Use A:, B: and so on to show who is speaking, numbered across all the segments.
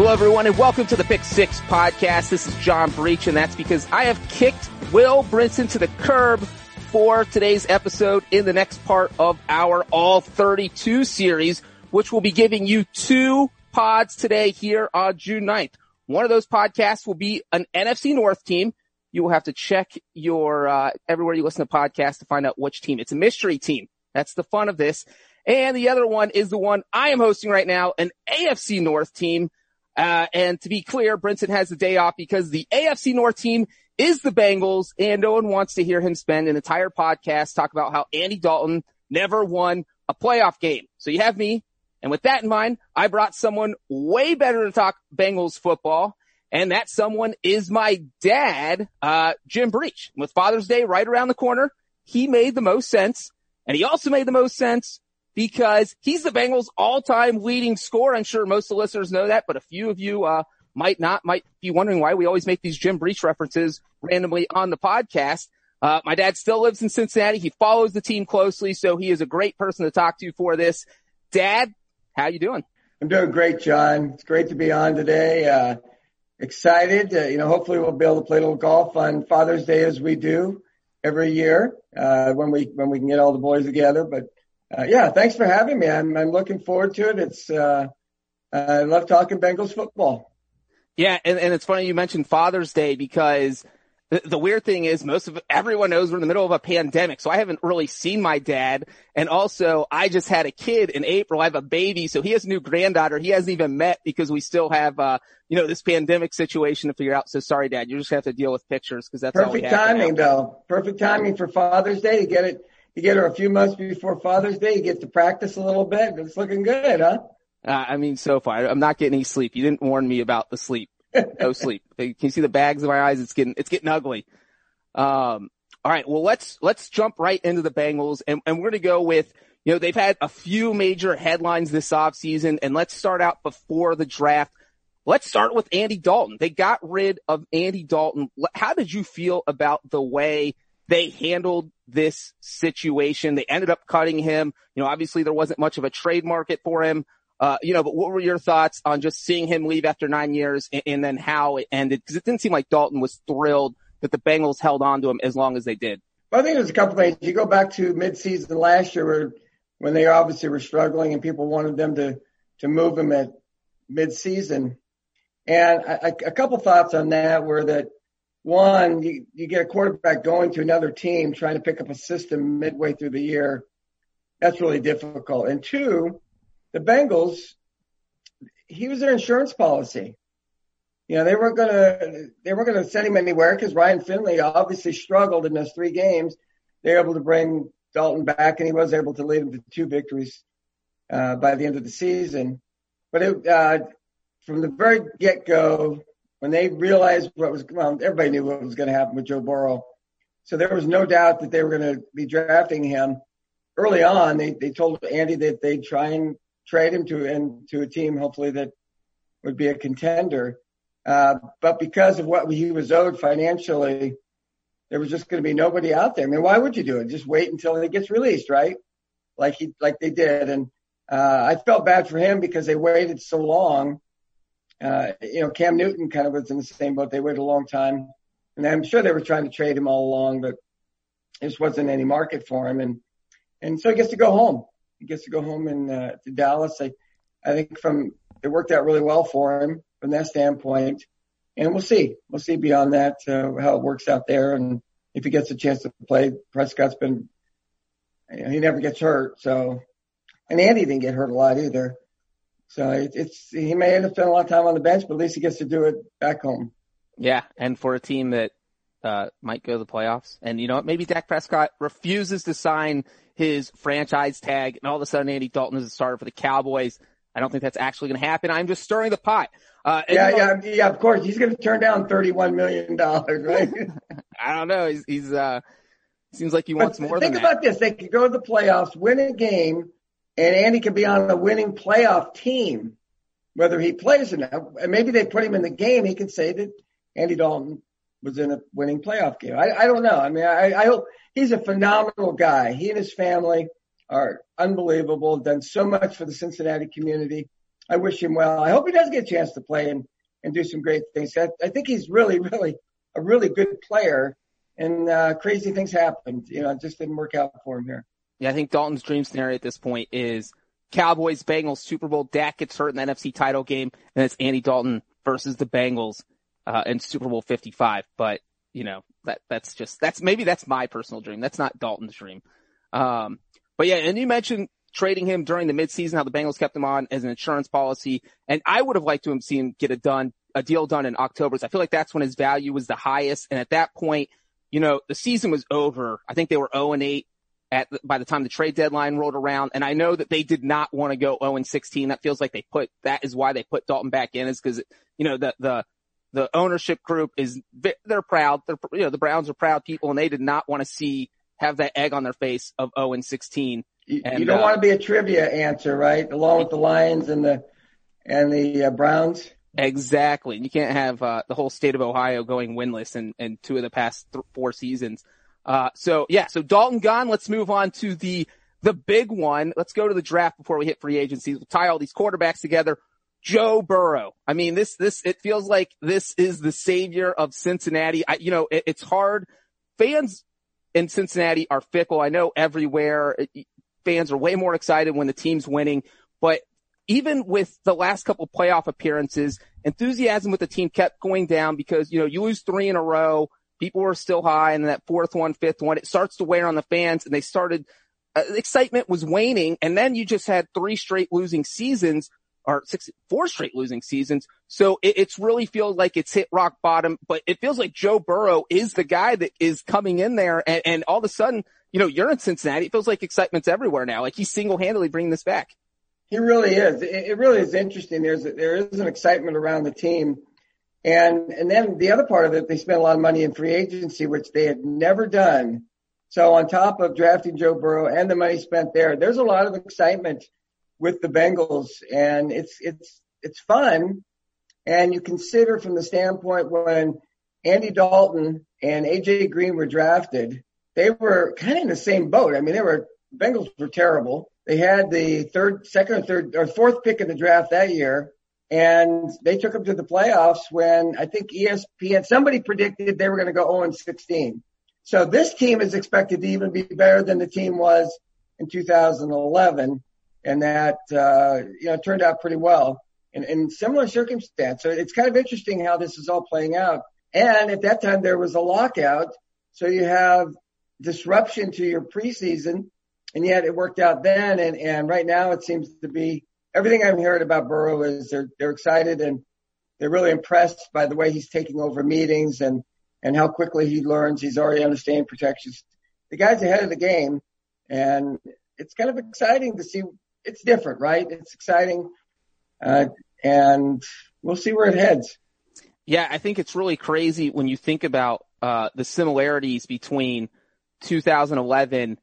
A: Hello, everyone, and welcome to the Pick Six podcast. This is John Breech, and that's because I have kicked Will Brinson to the curb for today's episode in the next part of our All 32 series, which will be giving you two pods today here on June 9th. One of those podcasts will be an NFC North team. You will have to check your, uh, everywhere you listen to podcasts to find out which team. It's a mystery team. That's the fun of this. And the other one is the one I am hosting right now, an AFC North team. Uh, and to be clear, Brinson has the day off because the AFC North team is the Bengals and no one wants to hear him spend an entire podcast talk about how Andy Dalton never won a playoff game. So you have me. And with that in mind, I brought someone way better to talk Bengals football. And that someone is my dad, uh, Jim Breech. With Father's Day right around the corner, he made the most sense. And he also made the most sense because he's the Bengals all-time leading scorer. I'm sure most of the listeners know that, but a few of you, uh, might not, might be wondering why we always make these Jim Breech references randomly on the podcast. Uh, my dad still lives in Cincinnati. He follows the team closely, so he is a great person to talk to for this. Dad, how you doing?
B: I'm doing great, John. It's great to be on today. Uh, excited. Uh, you know, hopefully we'll be able to play a little golf on Father's Day as we do every year uh, when we when we can get all the boys together. But uh, yeah, thanks for having me. I'm, I'm looking forward to it. It's uh, I love talking Bengals football.
A: Yeah, and, and it's funny you mentioned Father's Day because the, the weird thing is most of everyone knows we're in the middle of a pandemic, so I haven't really seen my dad. And also, I just had a kid in April. I have a baby, so he has a new granddaughter. He hasn't even met because we still have, uh, you know, this pandemic situation to figure out. So sorry, Dad, you just have to deal with pictures because that's
B: perfect timing, though. Perfect timing for Father's Day. to get it you get her a few months before Father's Day. You get to practice a little bit. It's looking good, huh?
A: Uh, I mean, so far, I'm not getting any sleep. You didn't warn me about the sleep. No sleep. Can you see the bags in my eyes? It's getting, it's getting ugly. Um, all right. Well, let's, let's jump right into the Bengals and, and we're going to go with, you know, they've had a few major headlines this offseason and let's start out before the draft. Let's start with Andy Dalton. They got rid of Andy Dalton. How did you feel about the way they handled this situation. They ended up cutting him. You know, obviously there wasn't much of a trade market for him. Uh, you know, but what were your thoughts on just seeing him leave after nine years and, and then how it ended? Because it didn't seem like Dalton was thrilled that the Bengals held on to him as long as they did.
B: Well, I think there's a couple things. You go back to midseason last year where, when they obviously were struggling and people wanted them to, to move him at midseason. And a couple thoughts on that were that one, you, you get a quarterback going to another team trying to pick up a system midway through the year. That's really difficult. And two, the Bengals, he was their insurance policy. You know, they weren't gonna, they weren't gonna send him anywhere because Ryan Finley obviously struggled in those three games. They were able to bring Dalton back and he was able to lead them to two victories, uh, by the end of the season. But it, uh, from the very get go, when they realized what was, well, everybody knew what was going to happen with Joe Burrow. So there was no doubt that they were going to be drafting him. Early on, they, they told Andy that they'd try and trade him to, and to a team, hopefully that would be a contender. Uh, but because of what he was owed financially, there was just going to be nobody out there. I mean, why would you do it? Just wait until he gets released, right? Like he, like they did. And, uh, I felt bad for him because they waited so long. Uh, you know, Cam Newton kind of was in the same boat. They waited a long time, and I'm sure they were trying to trade him all along, but there just wasn't any market for him. And and so he gets to go home. He gets to go home in uh, to Dallas. I I think from it worked out really well for him from that standpoint. And we'll see. We'll see beyond that uh, how it works out there, and if he gets a chance to play. Prescott's been he never gets hurt, so and Andy didn't get hurt a lot either. So it, it's he may end up spending a lot of time on the bench, but at least he gets to do it back home.
A: Yeah, and for a team that uh, might go to the playoffs, and you know what, maybe Dak Prescott refuses to sign his franchise tag, and all of a sudden Andy Dalton is a starter for the Cowboys. I don't think that's actually going to happen. I'm just stirring the pot.
B: Uh, yeah, you know, yeah, yeah. Of course, he's going to turn down 31 million dollars, right?
A: I don't know. He's, he's uh, seems like he wants
B: but
A: more.
B: Think
A: about
B: this: they could go to the playoffs, win a game, and Andy could be on a winning playoff team, whether he plays or not. And maybe they put him in the game. He can say that Andy Dalton was in a winning playoff game. I, I don't know. I mean, I, I hope he's a phenomenal guy. He and his family are unbelievable. Done so much for the Cincinnati community. I wish him well. I hope he does get a chance to play and and do some great things. I, I think he's really, really a really good player. And uh, crazy things happened. You know, it just didn't work out for him here.
A: Yeah, I think Dalton's dream scenario at this point is Cowboys, Bengals, Super Bowl. Dak gets hurt in the NFC title game, and it's Andy Dalton versus the Bengals uh, in Super Bowl 55. But you know that that's just that's maybe that's my personal dream. That's not Dalton's dream. Um, but yeah, and you mentioned trading him during the midseason, how the Bengals kept him on as an insurance policy, and I would have liked to have seen him get a done a deal done in October. So I feel like that's when his value was the highest, and at that point, you know, the season was over. I think they were 0 and 8 at by the time the trade deadline rolled around. And I know that they did not want to go 0 and 16. That feels like they put, that is why they put Dalton back in is because, you know, the, the, the ownership group is, they're proud. They're, you know, the Browns are proud people and they did not want to see, have that egg on their face of 0 and 16.
B: You, and, you don't uh, want to be a trivia answer, right? Along with the Lions and the, and the uh, Browns.
A: Exactly. You can't have, uh, the whole state of Ohio going winless in, in two of the past th- four seasons. Uh, so yeah, so Dalton gone. Let's move on to the, the big one. Let's go to the draft before we hit free agencies. We'll tie all these quarterbacks together. Joe Burrow. I mean, this, this, it feels like this is the savior of Cincinnati. I, you know, it, it's hard. Fans in Cincinnati are fickle. I know everywhere fans are way more excited when the team's winning, but even with the last couple playoff appearances, enthusiasm with the team kept going down because, you know, you lose three in a row people were still high and then that fourth one, fifth one, it starts to wear on the fans and they started, uh, excitement was waning and then you just had three straight losing seasons or six, four straight losing seasons. So it, it's really feels like it's hit rock bottom, but it feels like Joe Burrow is the guy that is coming in there and, and all of a sudden, you know, you're in Cincinnati. It feels like excitement's everywhere now. Like he's single-handedly bringing this back.
B: He really is. It, it really is interesting. There's, there is an excitement around the team and, and then the other part of it, they spent a lot of money in free agency, which they had never done. So on top of drafting Joe Burrow and the money spent there, there's a lot of excitement with the Bengals and it's, it's, it's fun. And you consider from the standpoint when Andy Dalton and AJ Green were drafted, they were kind of in the same boat. I mean, they were, Bengals were terrible. They had the third, second or third or fourth pick in the draft that year and they took them to the playoffs when I think ESPN, somebody predicted they were going to go 0 16. So this team is expected to even be better than the team was in 2011. And that, uh, you know, turned out pretty well in, in similar circumstance. So it's kind of interesting how this is all playing out. And at that time there was a lockout. So you have disruption to your preseason and yet it worked out then. And, and right now it seems to be everything I'm hearing about Burrow is they're they're excited and they're really impressed by the way he's taking over meetings and and how quickly he learns. He's already understanding protections. The guy's ahead of the game, and it's kind of exciting to see. It's different, right? It's exciting, uh, and we'll see where it heads.
A: Yeah, I think it's really crazy when you think about uh, the similarities between 2011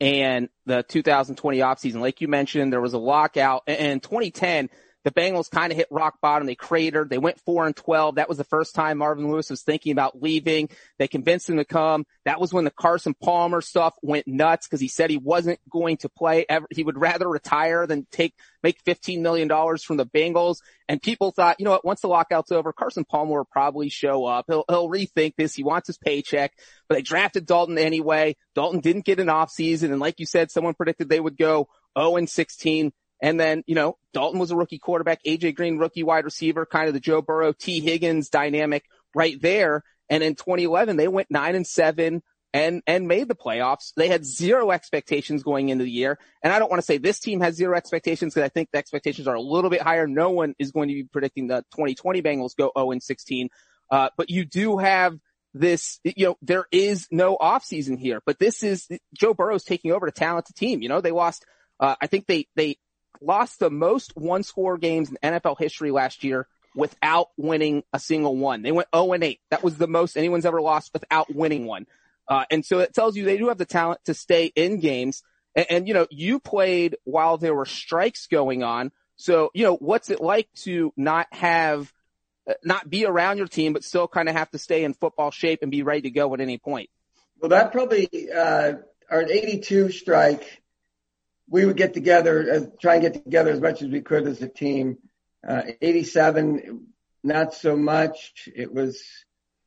A: and the 2020 offseason. Like you mentioned, there was a lockout and in 2010, the Bengals kind of hit rock bottom. They cratered. They went four and 12. That was the first time Marvin Lewis was thinking about leaving. They convinced him to come. That was when the Carson Palmer stuff went nuts because he said he wasn't going to play ever. He would rather retire than take, make $15 million from the Bengals. And people thought, you know what, once the lockout's over, Carson Palmer will probably show up. He'll, he'll rethink this. He wants his paycheck, but they drafted Dalton anyway. Dalton didn't get an off season. And like you said, someone predicted they would go 0 and 16. And then, you know, Dalton was a rookie quarterback, AJ Green, rookie wide receiver, kind of the Joe Burrow, Tee Higgins dynamic right there. And in 2011, they went nine and seven and, and made the playoffs. They had zero expectations going into the year. And I don't want to say this team has zero expectations because I think the expectations are a little bit higher. No one is going to be predicting the 2020 Bengals go 0 and 16. Uh, but you do have this, you know, there is no offseason here, but this is Joe Burrow's taking over a talented team. You know, they lost, uh, I think they, they lost the most one score games in NFL history last year without winning a single one. They went 0 and 8. That was the most anyone's ever lost without winning one. Uh, and so it tells you they do have the talent to stay in games. And, and, you know, you played while there were strikes going on. So, you know, what's it like to not have, uh, not be around your team, but still kind of have to stay in football shape and be ready to go at any point?
B: Well, that probably, uh, our 82 strike we would get together, uh, try and get together as much as we could as a team. Uh, 87, not so much. It was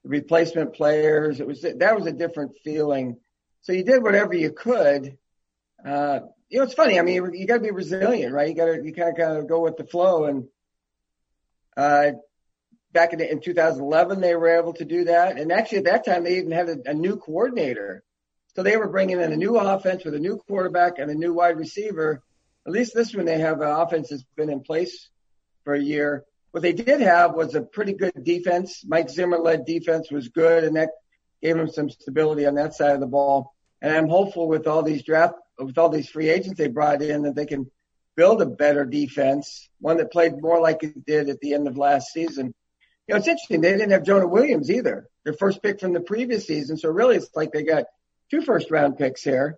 B: replacement players. It was, that was a different feeling. So you did whatever you could. Uh, you know, it's funny. I mean, you, you gotta be resilient, right? You gotta, you kind of gotta go with the flow. And, uh, back in, in 2011, they were able to do that. And actually at that time, they even had a, a new coordinator so they were bringing in a new offense with a new quarterback and a new wide receiver. At least this one, they have an offense that's been in place for a year. What they did have was a pretty good defense. Mike Zimmer led defense was good and that gave them some stability on that side of the ball. And I'm hopeful with all these draft, with all these free agents they brought in that they can build a better defense, one that played more like it did at the end of last season. You know, it's interesting. They didn't have Jonah Williams either, their first pick from the previous season. So really it's like they got two first round picks here.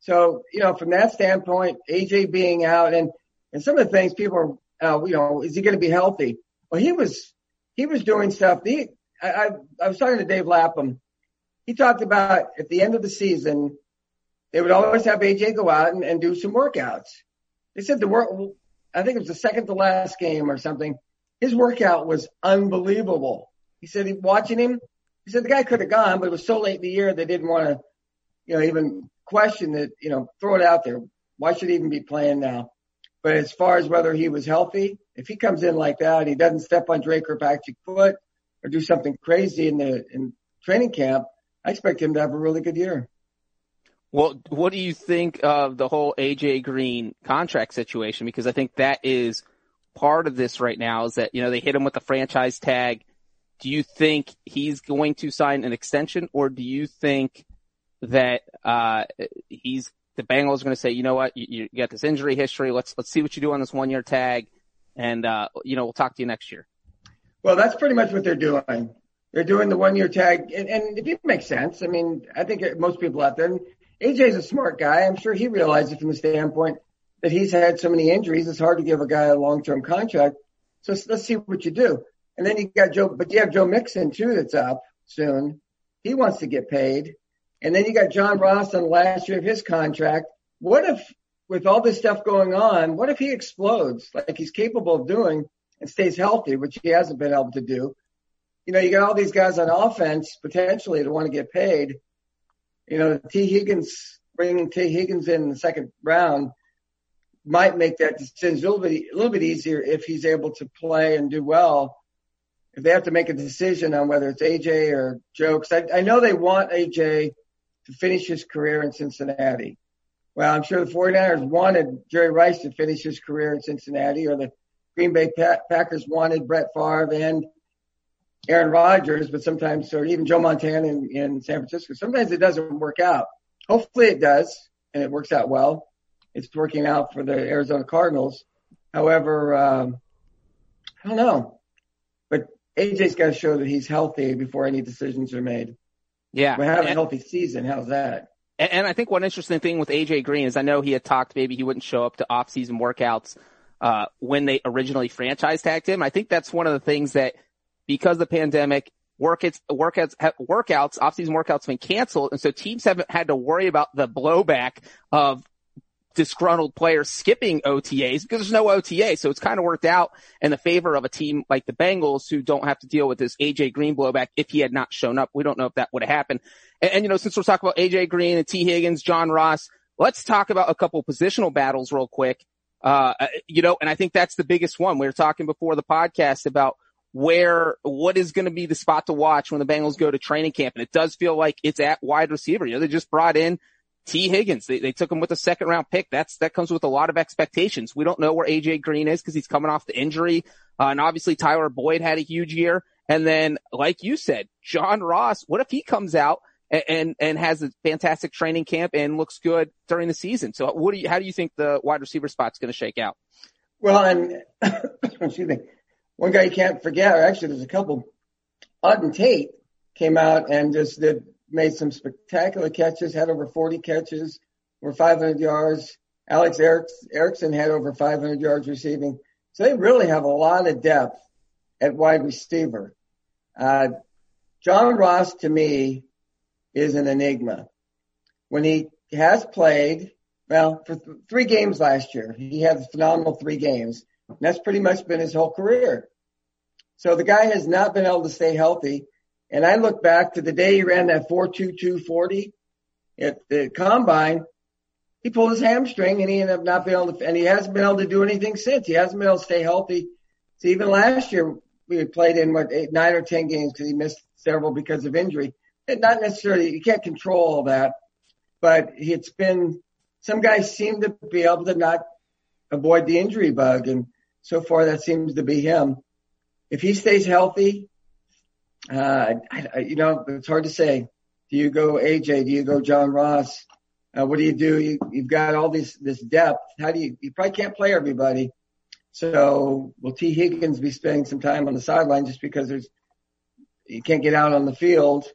B: So, you know, from that standpoint, AJ being out and, and some of the things people are, uh, you know, is he going to be healthy? Well, he was, he was doing stuff. He, I, I, I was talking to Dave Lapham. He talked about at the end of the season, they would always have AJ go out and, and do some workouts. They said the work, I think it was the second to last game or something. His workout was unbelievable. He said watching him, he said the guy could have gone, but it was so late in the year they didn't want to, you know, even question it, you know, throw it out there. Why should he even be playing now? But as far as whether he was healthy, if he comes in like that, and he doesn't step on Dre Kirkpatrick's foot or do something crazy in the in training camp, I expect him to have a really good year.
A: Well, what do you think of the whole AJ Green contract situation? Because I think that is part of this right now is that, you know, they hit him with the franchise tag do you think he's going to sign an extension or do you think that, uh, he's, the Bengals are going to say, you know what, you, you got this injury history. Let's, let's see what you do on this one year tag. And, uh, you know, we'll talk to you next year.
B: Well, that's pretty much what they're doing. They're doing the one year tag and, and it makes sense. I mean, I think most people out there, AJ's a smart guy. I'm sure he realizes from the standpoint that he's had so many injuries. It's hard to give a guy a long term contract. So let's see what you do. And then you got Joe, but you have Joe Mixon too that's up soon. He wants to get paid. And then you got John Ross on the last year of his contract. What if, with all this stuff going on, what if he explodes like he's capable of doing and stays healthy, which he hasn't been able to do? You know, you got all these guys on offense potentially to want to get paid. You know, Tee Higgins, bringing Tee Higgins in the second round might make that decision a little bit, a little bit easier if he's able to play and do well if they have to make a decision on whether it's AJ or Jokes, I, I know they want AJ to finish his career in Cincinnati. Well, I'm sure the 49ers wanted Jerry Rice to finish his career in Cincinnati, or the Green Bay Packers wanted Brett Favre and Aaron Rodgers, but sometimes, or even Joe Montana in, in San Francisco. Sometimes it doesn't work out. Hopefully it does, and it works out well. It's working out for the Arizona Cardinals. However, um, I don't know. But AJ's got to show that he's healthy before any decisions are made.
A: Yeah.
B: We have a healthy season. How's that?
A: And, and I think one interesting thing with AJ Green is I know he had talked maybe he wouldn't show up to off-season workouts uh, when they originally franchise tagged him. I think that's one of the things that because of the pandemic, workouts, workouts, workouts, off-season workouts have been canceled. And so teams haven't had to worry about the blowback of disgruntled players skipping OTAs because there's no OTA. So it's kind of worked out in the favor of a team like the Bengals who don't have to deal with this AJ Green blowback if he had not shown up. We don't know if that would have happened. And, and, you know, since we're talking about AJ Green and Tee Higgins, John Ross, let's talk about a couple positional battles real quick. Uh, you know, and I think that's the biggest one. We were talking before the podcast about where, what is going to be the spot to watch when the Bengals go to training camp. And it does feel like it's at wide receiver. You know, they just brought in Tee Higgins. They, they took him with a second round pick. That's, that comes with a lot of expectations. We don't know where AJ Green is because he's coming off the injury. Uh, and obviously Tyler Boyd had a huge year. And then, like you said, John Ross, what if he comes out and, and, and has a fantastic training camp and looks good during the season? So what do you, how do you think the wide receiver spot's going to shake out?
B: Well, and excuse me, one guy you can't forget, or actually there's a couple. Auden Tate came out and just did, made some spectacular catches, had over 40 catches, over 500 yards. Alex Erickson had over 500 yards receiving. So they really have a lot of depth at wide receiver. Uh, John Ross to me is an enigma. When he has played, well, for th- three games last year, he had phenomenal three games. That's pretty much been his whole career. So the guy has not been able to stay healthy. And I look back to the day he ran that 4.2240 at the combine. He pulled his hamstring and he ended up not being able to, and he hasn't been able to do anything since. He hasn't been able to stay healthy. So even last year, we played in what eight, nine or 10 games because he missed several because of injury. And not necessarily, you can't control all that, but it's been, some guys seem to be able to not avoid the injury bug. And so far that seems to be him. If he stays healthy, uh, I, you know, it's hard to say. Do you go AJ? Do you go John Ross? Uh, what do you do? You, you've got all this, this depth. How do you, you probably can't play everybody. So will Tee Higgins be spending some time on the sideline just because there's, you can't get out on the field.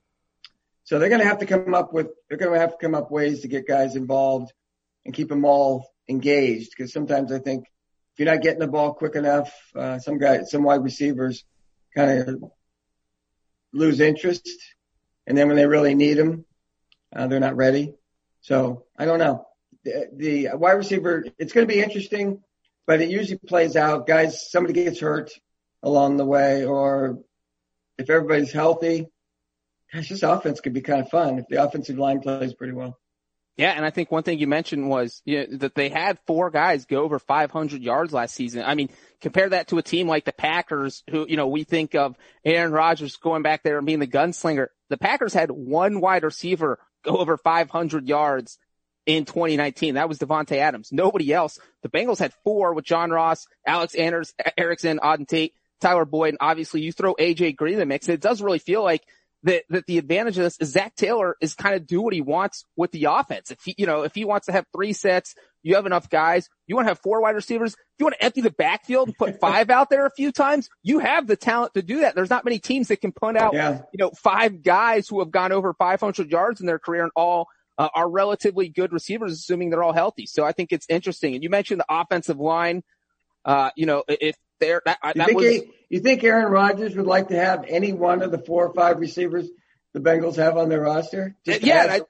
B: So they're going to have to come up with, they're going to have to come up ways to get guys involved and keep them all engaged. Cause sometimes I think if you're not getting the ball quick enough, uh, some guys, some wide receivers kind of lose interest. And then when they really need them, uh, they're not ready. So I don't know. The, the wide receiver, it's going to be interesting, but it usually plays out. Guys, somebody gets hurt along the way, or if everybody's healthy, gosh, this offense could be kind of fun if the offensive line plays pretty well.
A: Yeah, and I think one thing you mentioned was you know, that they had four guys go over 500 yards last season. I mean, compare that to a team like the Packers, who you know we think of Aaron Rodgers going back there and being the gunslinger. The Packers had one wide receiver go over 500 yards in 2019. That was Davante Adams. Nobody else. The Bengals had four with John Ross, Alex Anders, Erickson, Auden Tate, Tyler Boyd, and obviously you throw AJ Green in the mix. It does really feel like that, that the advantage of this is Zac Taylor is kind of do what he wants with the offense. If he, you know, if he wants to have three sets, you have enough guys. You want to have four wide receivers. If you want to empty the backfield and put five out there a few times, you have the talent to do that. There's not many teams that can punt out, yeah. you know, five guys who have gone over 500 yards in their career and all uh, are relatively good receivers, assuming they're all healthy. So I think it's interesting. And you mentioned the offensive line. Uh, you know, if there. That,
B: you
A: that
B: think
A: was.
B: He, you think Aaron Rodgers would like to have any one of the four or five receivers the Bengals have on their roster?
A: yeah, I,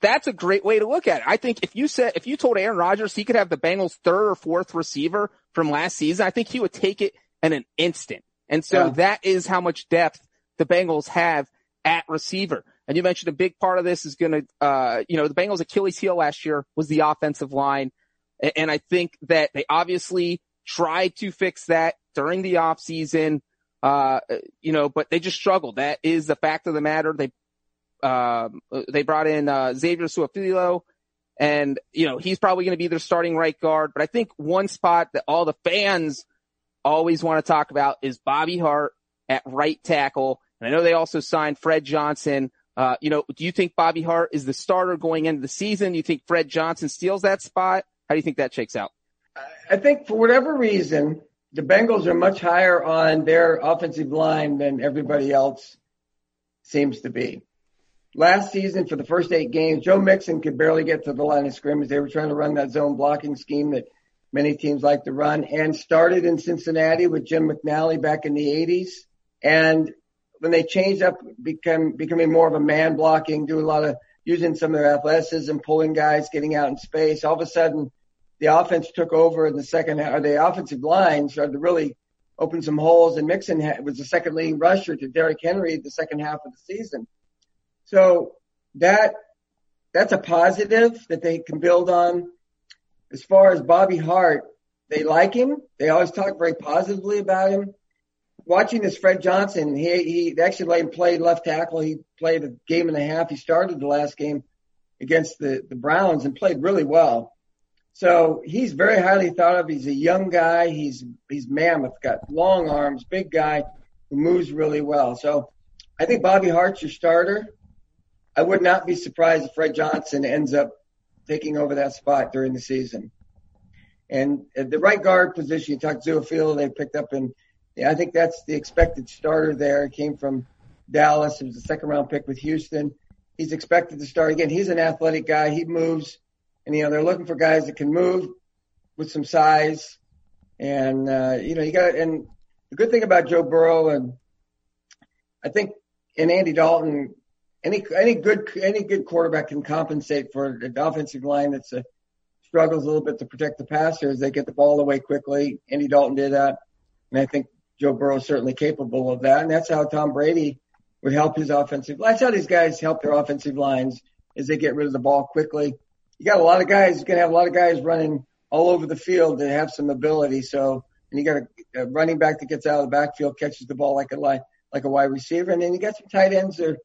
A: that's a great way to look at it. I think if you said if you told Aaron Rodgers he could have the Bengals' third or fourth receiver from last season, I think he would take it in an instant. And so yeah. that is how much depth the Bengals have at receiver. And you mentioned a big part of this is going to, uh, you know, the Bengals' Achilles heel last year was the offensive line. And I think that they obviously tried to fix that during the off season. Uh, you know, but they just struggled. That is the fact of the matter. They, um, they brought in, uh, Xavier Su'a-Filo and, you know, he's probably going to be their starting right guard. But I think one spot that all the fans always want to talk about is Bobby Hart at right tackle. And I know they also signed Fred Johnson. Uh, you know, do you think Bobby Hart is the starter going into the season? Do you think Fred Johnson steals that spot? How do you think that shakes out?
B: I think for whatever reason, the Bengals are much higher on their offensive line than everybody else seems to be. Last season, for the first eight games, Joe Mixon could barely get to the line of scrimmage. They were trying to run that zone blocking scheme that Many teams like to run and started in Cincinnati with Jim McNally back in the 80s. And when they changed up, become becoming more of a man blocking, doing a lot of using some of their athleticism, pulling guys, getting out in space. All of a sudden, the offense took over in the second half, or the offensive line started to really open some holes. And Mixon was the second leading rusher to Derrick Henry the second half of the season. So that that's a positive that they can build on. As far as Bobby Hart, they like him. They always talk very positively about him. Watching this Fred Johnson, he, he actually let him play left tackle. He played a game and a half. He started the last game against the, the Browns and played really well. So he's very highly thought of. He's a young guy. He's, he's mammoth, got long arms, big guy who moves really well. So I think Bobby Hart's your starter. I would not be surprised if Fred Johnson ends up taking over that spot during the season. And at the right guard position, you talked Su'a-Filo, they picked up and yeah, I think that's the expected starter there. Came from Dallas. It was a second round pick with Houston. He's expected to start again. He's an athletic guy. He moves and you know, they're looking for guys that can move with some size. And, uh, you know, you got, and the good thing about Joe Burrow and I think and Andy Dalton any any good any good quarterback can compensate for an offensive line that's a, struggles a little bit to protect the passers. They get the ball away quickly. Andy Dalton did that, and I think Joe Burrow is certainly capable of that. And that's how Tom Brady would help his offensive. That's how these guys help their offensive lines is they get rid of the ball quickly. You got a lot of guys. You're gonna have a lot of guys running all over the field that have some ability. So, and you got a, a running back that gets out of the backfield, catches the ball like a like a wide receiver, and then you got some tight ends that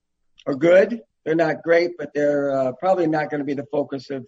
B: are good. They're not great, but they're uh, probably not going to be the focus of,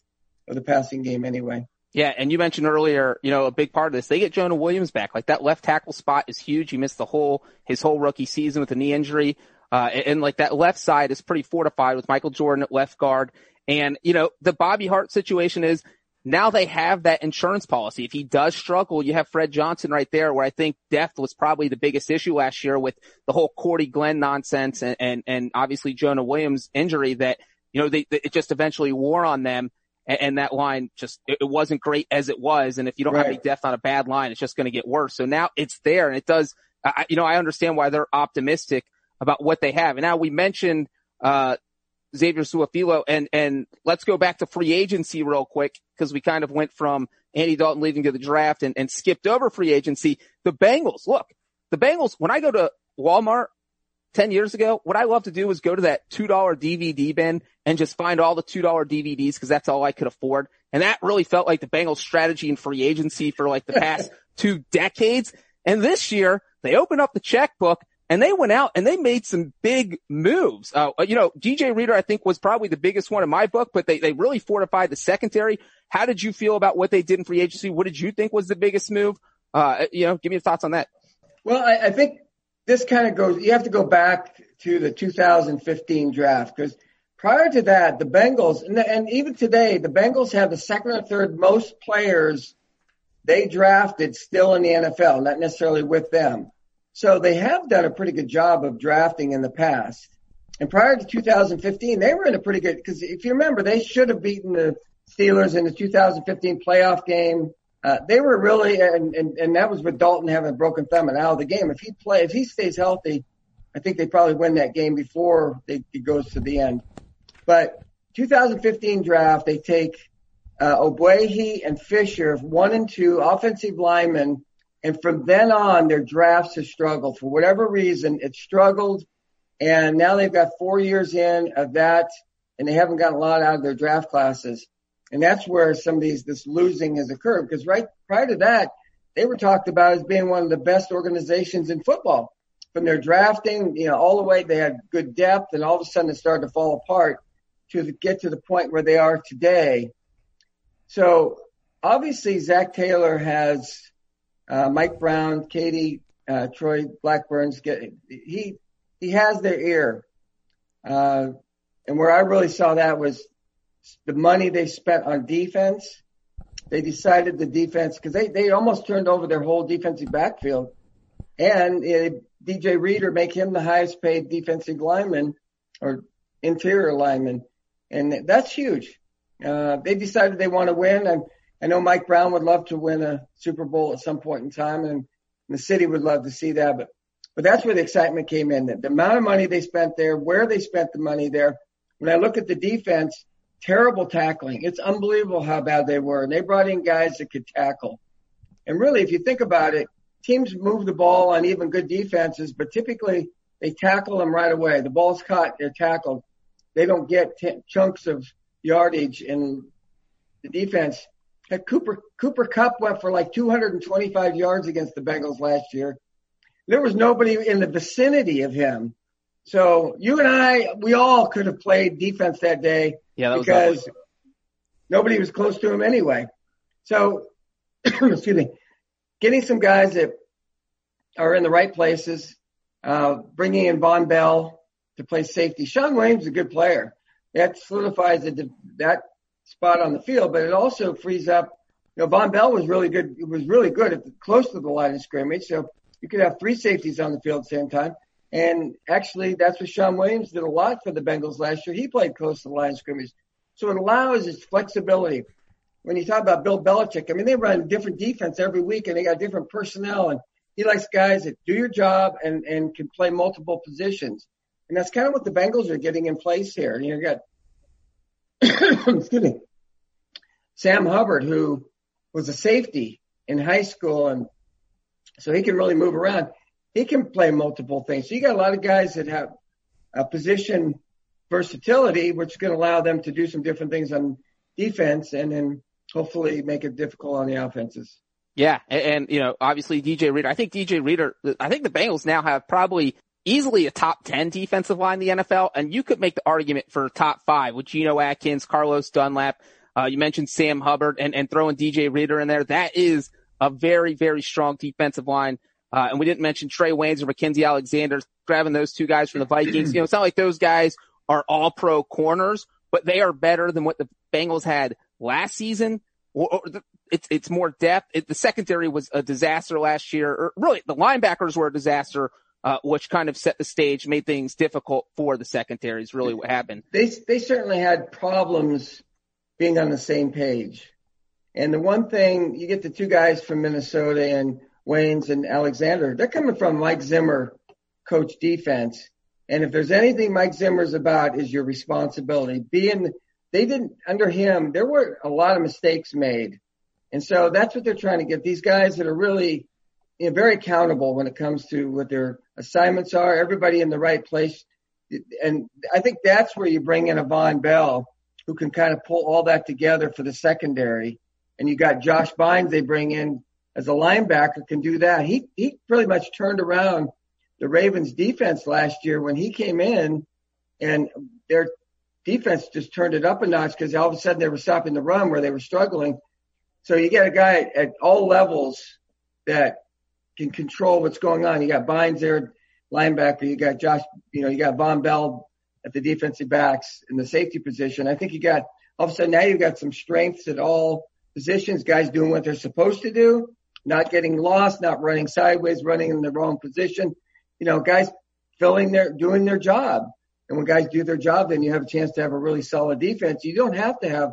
B: of the passing game anyway.
A: Yeah, and you mentioned earlier, you know, a big part of this, they get Jonah Williams back. Like that left tackle spot is huge. He missed the whole, his whole rookie season with a knee injury. Uh, and, and like that left side is pretty fortified with Michael Jordan at left guard. And, you know, the Bobby Hart situation is now they have that insurance policy. If he does struggle, you have Fred Johnson right there, where I think depth was probably the biggest issue last year with the whole Cordy Glenn nonsense and, and, and obviously Jonah Williams injury that, you know, they, they, it just eventually wore on them. And, and that line just, it, it, wasn't great as it was. And if you don't right. have any depth on a bad line, it's just going to get worse. So now it's there and it does, I, you know, I understand why they're optimistic about what they have. And now we mentioned, uh, Xavier Su'a-Filo. And, and let's go back to free agency real quick because we kind of went from Andy Dalton leading to the draft and, and skipped over free agency. The Bengals, look, the Bengals, when I go to Walmart 10 years ago, what I love to do was go to that $2 DVD bin and just find all the $2 DVDs because that's all I could afford. And that really felt like the Bengals strategy in free agency for like the past two decades. And this year they opened up the checkbook and they went out and they made some big moves. Uh, you know, DJ Reader, I think was probably the biggest one in my book, but they, they really fortified the secondary. How did you feel about what they did in free agency? What did you think was the biggest move? Uh, you know, give me your thoughts on that.
B: Well, I, I think this kind of goes, you have to go back to the 2015 draft because prior to that, the Bengals, and, and even today, the Bengals have the second or third most players they drafted still in the NFL, not necessarily with them. So they have done a pretty good job of drafting in the past. And prior to 2015, they were in a pretty good, because if you remember, they should have beaten the Steelers in the 2015 playoff game. Uh, they were really, and, and, and that was with Dalton having a broken thumb and out of the game. If he play, if he stays healthy, I think they probably win that game before they, it goes to the end. But 2015 draft, they take uh, Ogbuehi and Fisher, one and two offensive linemen and from then on, their drafts have struggled for whatever reason. It struggled. And now they've got four years in of that and they haven't gotten a lot out of their draft classes. And that's where some of these, this losing has occurred because right prior to that, they were talked about as being one of the best organizations in football from their drafting, you know, all the way they had good depth and all of a sudden it started to fall apart to get to the point where they are today. So obviously Zac Taylor has Mike Brown, Katie, uh, Troy Blackburn's get, he, he has their ear. Uh, and where I really saw that was the money they spent on defense. They decided the defense, because they, they almost turned over their whole defensive backfield. And uh, DJ Reader make him the highest paid defensive lineman or interior lineman. And that's huge. Uh, they decided they want to win. And I know Mike Brown would love to win a Super Bowl at some point in time, and the city would love to see that. But but that's where the excitement came in. The, the amount of money they spent there, where they spent the money there. When I look at the defense, terrible tackling. It's unbelievable how bad they were. And they brought in guys that could tackle. And really, if you think about it, teams move the ball on even good defenses, but typically they tackle them right away. The ball's caught, they're tackled. They don't get t- chunks of yardage in the defense. Cooper Cooper Kupp went for like 225 yards against the Bengals last year there was nobody in the vicinity of him. So you and I, we all could have played defense that day
A: yeah, that
B: because nobody was close to him anyway. So, excuse me, getting some guys that are in the right places, uh, bringing in Vonn Bell to play safety. Shawn Williams is a good player. That solidifies the, that spot on the field, but it also frees up. You know, Vonn Bell was really good. It was really good at the, close to the line of scrimmage. So you could have three safeties on the field at the same time. And actually, that's what Shawn Williams did a lot for the Bengals last year. He played close to the line of scrimmage. So it allows its flexibility. When you talk about Bill Belichick, I mean, they run different defense every week and they got different personnel. And he likes guys that do your job and, and can play multiple positions. And that's kind of what the Bengals are getting in place here. And you got, excuse me, Sam Hubbard, who was a safety in high school and so he can really move around. He can play multiple things. So you got a lot of guys that have a position versatility, which is going to allow them to do some different things on defense and then hopefully make it difficult on the offenses.
A: Yeah. And, and you know, obviously DJ Reader, I think DJ Reader, I think the Bengals now have probably easily a top 10 defensive line in the NFL. And you could make the argument for top five with Geno Atkins, Carlos Dunlap. Uh, you mentioned Sam Hubbard and, and throwing DJ Reader in there. That is a very, very strong defensive line. Uh, and we didn't mention Trae Waynes or Mackensie Alexander, grabbing those two guys from the Vikings. You know, it's not like those guys are all pro corners, but they are better than what the Bengals had last season. Or, or the, it's, it's more depth. It, the secondary was a disaster last year, or really the linebackers were a disaster. Uh, which kind of set the stage, made things difficult for the secondaries. really what happened.
B: They, they certainly had problems being on the same page. And the one thing you get the two guys from Minnesota and Waynes and Alexander, they're coming from Mike Zimmer coach defense. And if there's anything Mike Zimmer's about is your responsibility. Being they didn't under him, there were a lot of mistakes made. And so that's what they're trying to get these guys that are really you know, very accountable when it comes to what their assignments are, everybody in the right place. And I think that's where you bring in a Vonn Bell who can kind of pull all that together for the secondary and you got Josh Bynes they bring in as a linebacker can do that. He he pretty much turned around the Ravens defense last year when he came in and their defense just turned it up a notch because all of a sudden they were stopping the run where they were struggling. So you get a guy at all levels that can control what's going on. You got Bynes there, linebacker. You got Josh, you know, you got Vonn Bell at the defensive backs in the safety position. I think you got all of a sudden now you've got some strengths at all positions, guys doing what they're supposed to do, not getting lost, not running sideways, running in the wrong position. You know, guys filling their, doing their job. And when guys do their job, then you have a chance to have a really solid defense. You don't have to have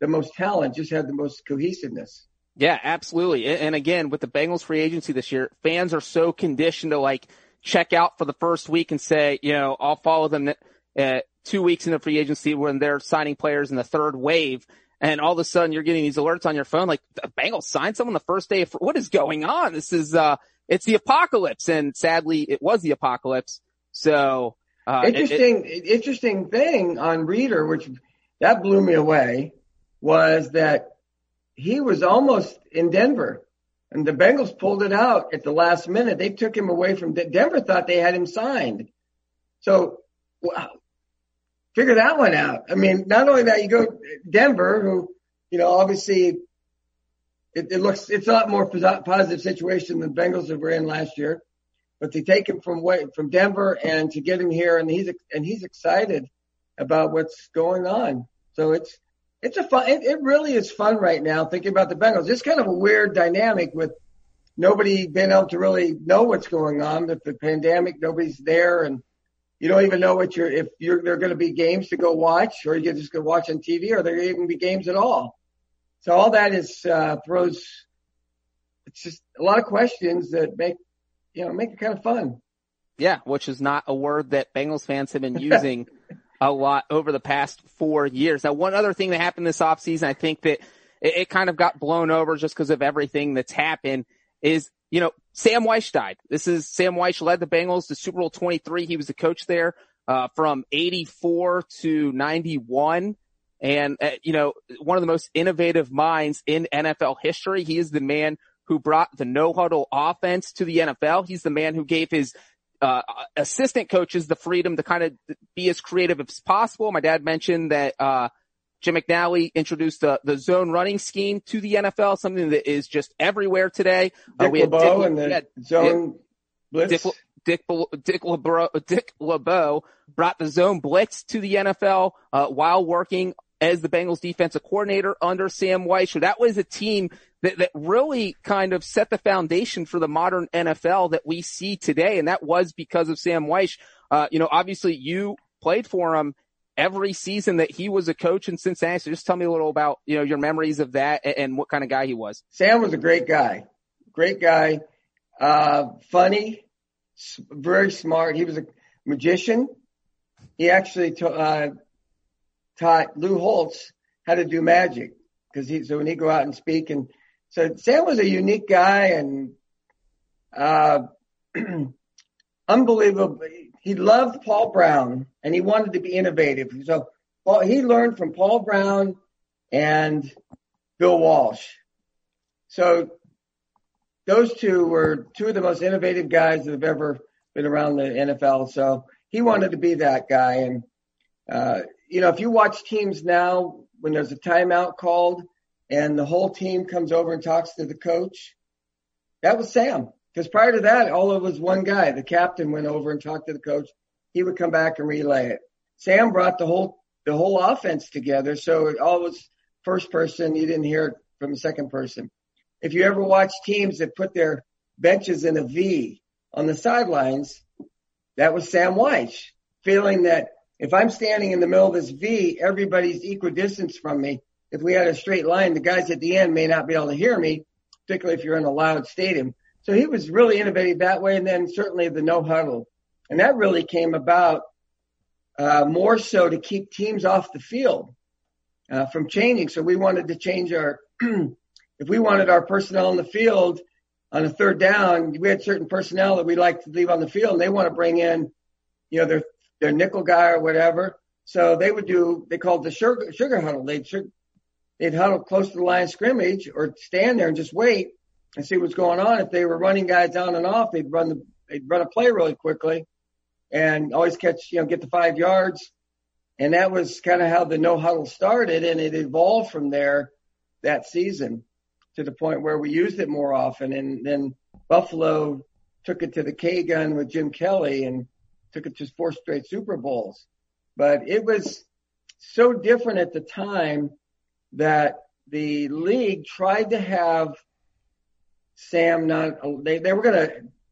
B: the most talent, just have the most cohesiveness.
A: Yeah, absolutely. And again, with the Bengals free agency this year, fans are so conditioned to like check out for the first week and say, you know, I'll follow them uh, two weeks in the free agency when they're signing players in the third wave and all of a sudden you're getting these alerts on your phone like the Bengals signed someone the first day of what is going on? This is uh it's the apocalypse and sadly it was the apocalypse. So uh
B: interesting it, it, interesting thing on Reader which that blew me away was that he was almost in Denver and the Bengals pulled it out at the last minute. They took him away from Denver thought they had him signed. So wow, figure that one out. I mean, not only that, you go Denver, who, you know, obviously it, it looks, it's a lot more positive situation than Bengals that were in last year, but to take him from way, from Denver and to get him here and he's, and he's excited about what's going on. So it's, it's a fun, it, it really is fun right now thinking about the Bengals. It's kind of a weird dynamic with nobody being able to really know what's going on. With the pandemic, nobody's there and, you don't even know what you're if you're there are going to be games to go watch, or you can just go watch on TV, or there even be games at all. So all that is uh, throws. It's just a lot of questions that make you know make it kind of fun.
A: Yeah, which is not a word that Bengals fans have been using a lot over the past four years. Now, one other thing that happened this offseason, I think that it, it kind of got blown over just because of everything that's happened is, you know, Sam Wyche died. This is Sam Wyche led the Bengals to Super Bowl 23. He was the coach there, uh, from 84 to 91. And, uh, you know, one of the most innovative minds in NFL history. He is the man who brought the no huddle offense to the NFL. He's the man who gave his uh, assistant coaches the freedom to kind of be as creative as possible. My dad mentioned that, uh, Jim McNally introduced the, the zone running scheme to the NFL, something that is just everywhere today.
B: Uh, Dick uh, we had LeBeau Dick, and the zone blitz.
A: Dick, Dick, Dick, LeBeau, Dick LeBeau brought the zone blitz to the NFL uh, while working as the Bengals defensive coordinator under Sam Wyche. So that was a team that, that really kind of set the foundation for the modern NFL that we see today. And that was because of Sam Wyche. Uh, you know, obviously you played for him every season that he was a coach in Cincinnati. So just tell me a little about, you know, your memories of that and, and what kind of guy he was.
B: Sam was a great guy, great guy, uh, funny, very smart. He was a magician. He actually, uh, taught Lou Holtz how to do magic because he, so when he go out and speak and so Sam was a unique guy and, uh, unbelievable. He loved Paul Brown and he wanted to be innovative. So he learned from Paul Brown and Bill Walsh. So those two were two of the most innovative guys that have ever been around the NFL. So he wanted to be that guy. And, uh, you know, if you watch teams now, when there's a timeout called and the whole team comes over and talks to the coach, that was Sam. Because prior to that, all it was one guy. The captain went over and talked to the coach. He would come back and relay it. Sam brought the whole the whole offense together, so it all was first person. You didn't hear it from the second person. If you ever watch teams that put their benches in a V on the sidelines, that was Sam Wyche, feeling that if I'm standing in the middle of this V, everybody's equidistant from me. If we had a straight line, the guys at the end may not be able to hear me, particularly if you're in a loud stadium. So he was really innovative that way. And then certainly the no huddle. And that really came about uh, more so to keep teams off the field uh, from changing. So we wanted to change our, if we wanted our personnel in the field on a third down, we had certain personnel that we like to leave on the field and they want to bring in, you know, their their nickel guy or whatever. So they would do, they called the sugar, sugar huddle. They'd, they'd huddle close to the line of scrimmage or stand there and just wait and see what's going on. If they were running guys down and off, they'd run the, they'd run a play really quickly and always catch, you know, get the five yards. And that was kind of how the no huddle started and it evolved from there that season to the point where we used it more often. And then Buffalo took it to the K gun with Jim Kelly and took it to four straight Super Bowls. But it was so different at the time that the league tried to have Sam not they they were gonna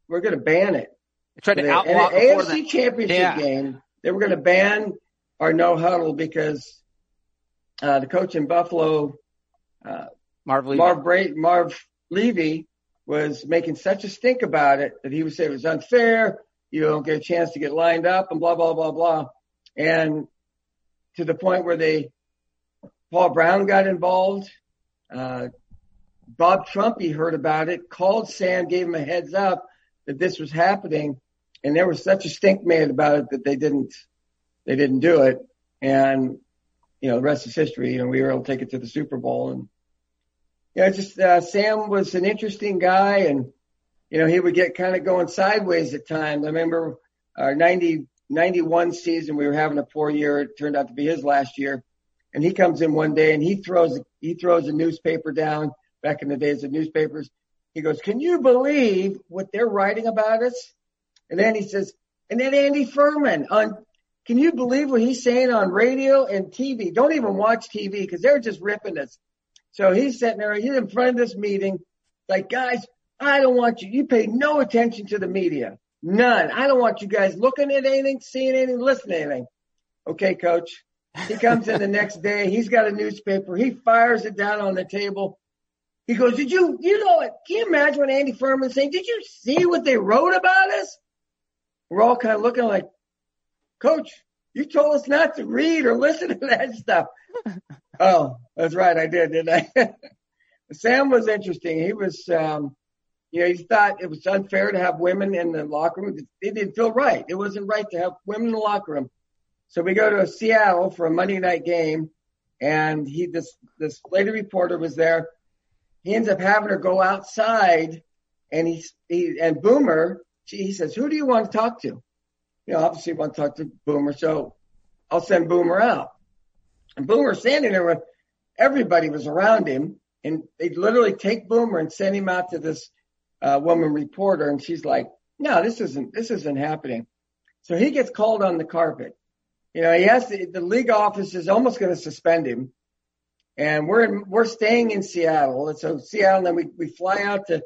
B: we're gonna ban it.
A: They tried to they, outlaw
B: an AFC the, championship yeah. game. They were gonna ban our no huddle because uh, the coach in Buffalo, uh,
A: Marv Levy.
B: Marv, Bra- Marv Levy was making such a stink about it that he would say it was unfair you don't get a chance to get lined up and blah, blah, blah, blah. And to the point where they, Paul Brown got involved. Uh, Bob Trumpy heard about it, called Sam, gave him a heads up that this was happening. And there was such a stink made about it that they didn't, they didn't do it. And, you know, the rest is history. And we were able to take it to the Super Bowl. And, you know, just, uh, Sam was an interesting guy and, you know, he would get kind of going sideways at times. I remember our 90, 91 season, we were having a poor year. It turned out to be his last year. And he comes in one day and he throws, he throws a newspaper down back in the days of newspapers. He goes, can you believe what they're writing about us? And then he says, and then Andy Furman on, can you believe what he's saying on radio and TV? Don't even watch TV because they're just ripping us. So he's sitting there, he's in front of this meeting, like, guys, I don't want you, you pay no attention to the media. None. I don't want you guys looking at anything, seeing anything, listening to anything. Okay, coach. He comes in the next day. He's got a newspaper. He fires it down on the table. He goes, did you, you know what? Can you imagine what Andy Furman's saying? Did you see what they wrote about us? We're all kind of looking like, coach, you told us not to read or listen to that stuff. oh, that's right. I did, didn't I? Sam was interesting. He was, um, you know, he thought it was unfair to have women in the locker room. It didn't feel right. It wasn't right to have women in the locker room. So we go to Seattle for a Monday night game, and he this this lady reporter was there. He ends up having her go outside, and he, he and Boomer. She, he says, "Who do you want to talk to?" You know, obviously, want to talk to Boomer, so I'll send Boomer out. And Boomer standing there with everybody was around him, and they'd literally take Boomer and send him out to this uh, woman reporter, and she's like, "No, this isn't this isn't happening." So he gets called on the carpet. You know, he has to, the league office is almost going to suspend him, and we're in, we're staying in Seattle, and so Seattle, and then we we fly out to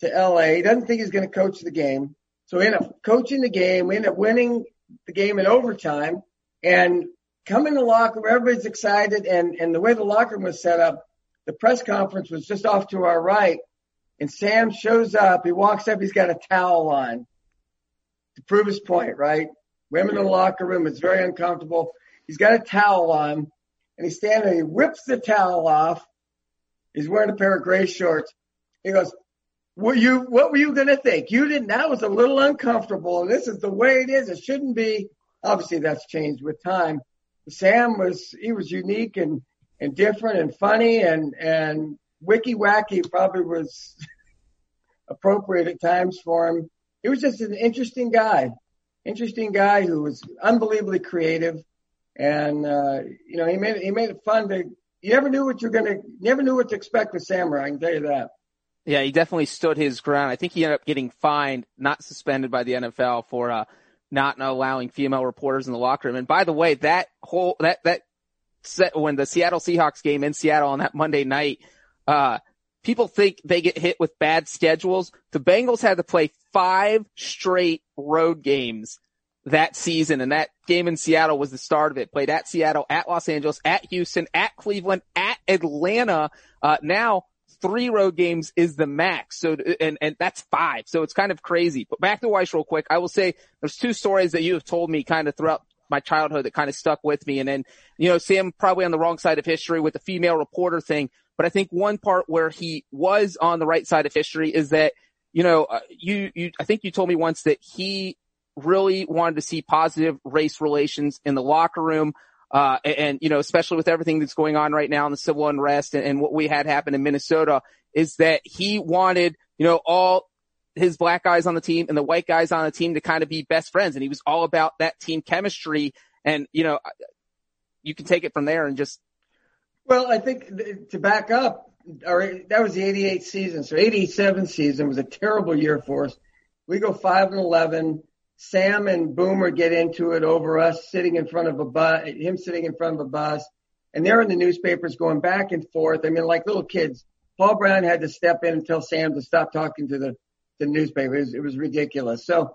B: to L.A. He doesn't think he's going to coach the game, so we end up coaching the game. We end up winning the game in overtime, and come in the locker room. Everybody's excited, and and the way the locker room was set up, the press conference was just off to our right and Sam shows up. He walks up. He's got a towel on to prove his point, right? Women in the locker room. It's very uncomfortable. He's got a towel on and he's standing. He whips the towel off. He's wearing a pair of gray shorts. He goes, "What you? What were you going to think? You didn't. That was a little uncomfortable. And this is the way it is. It shouldn't be. Obviously, that's changed with time. Sam was he was unique and and different and funny and and wicky wacky probably was appropriate at times for him. He was just an interesting guy, interesting guy who was unbelievably creative, and uh, you know he made he made it fun to. You never knew what you're gonna, never knew what to expect with Samurai. I can tell you that.
A: Yeah, he definitely stood his ground. I think he ended up getting fined, not suspended by the NFL for uh, not allowing female reporters in the locker room. And by the way, that whole that that set when the Seattle Seahawks game in Seattle on that Monday night, uh, people think they get hit with bad schedules. The Bengals had to play five straight road games that season, and that game in Seattle was the start of it. Played at Seattle, at Los Angeles, at Houston, at Cleveland, at Atlanta. Uh, now three road games is the max. So, and, and that's five. So it's kind of crazy. But back to Wyche real quick. I will say there's two stories that you have told me kind of throughout my childhood that kind of stuck with me. And then, you know, Sam probably on the wrong side of history with the female reporter thing. But I think one part where he was on the right side of history is that, you know, uh, you, you, I think you told me once that he really wanted to see positive race relations in the locker room. Uh, and, and, you know, especially with everything that's going on right now in the civil unrest and, and what we had happen in Minnesota is that he wanted, you know, all his black guys on the team and the white guys on the team to kind of be best friends. And he was all about that team chemistry. And, you know, you can take it from there and just
B: well, I think to back up, or that was the 88 season. So 87 season was a terrible year for us. We go five and 11. Sam and Boomer get into it over us sitting in front of a bus, him sitting in front of a bus. And they're in the newspapers going back and forth. I mean, like little kids. Paul Brown had to step in and tell Sam to stop talking to the, the newspaper. It was, it was ridiculous. So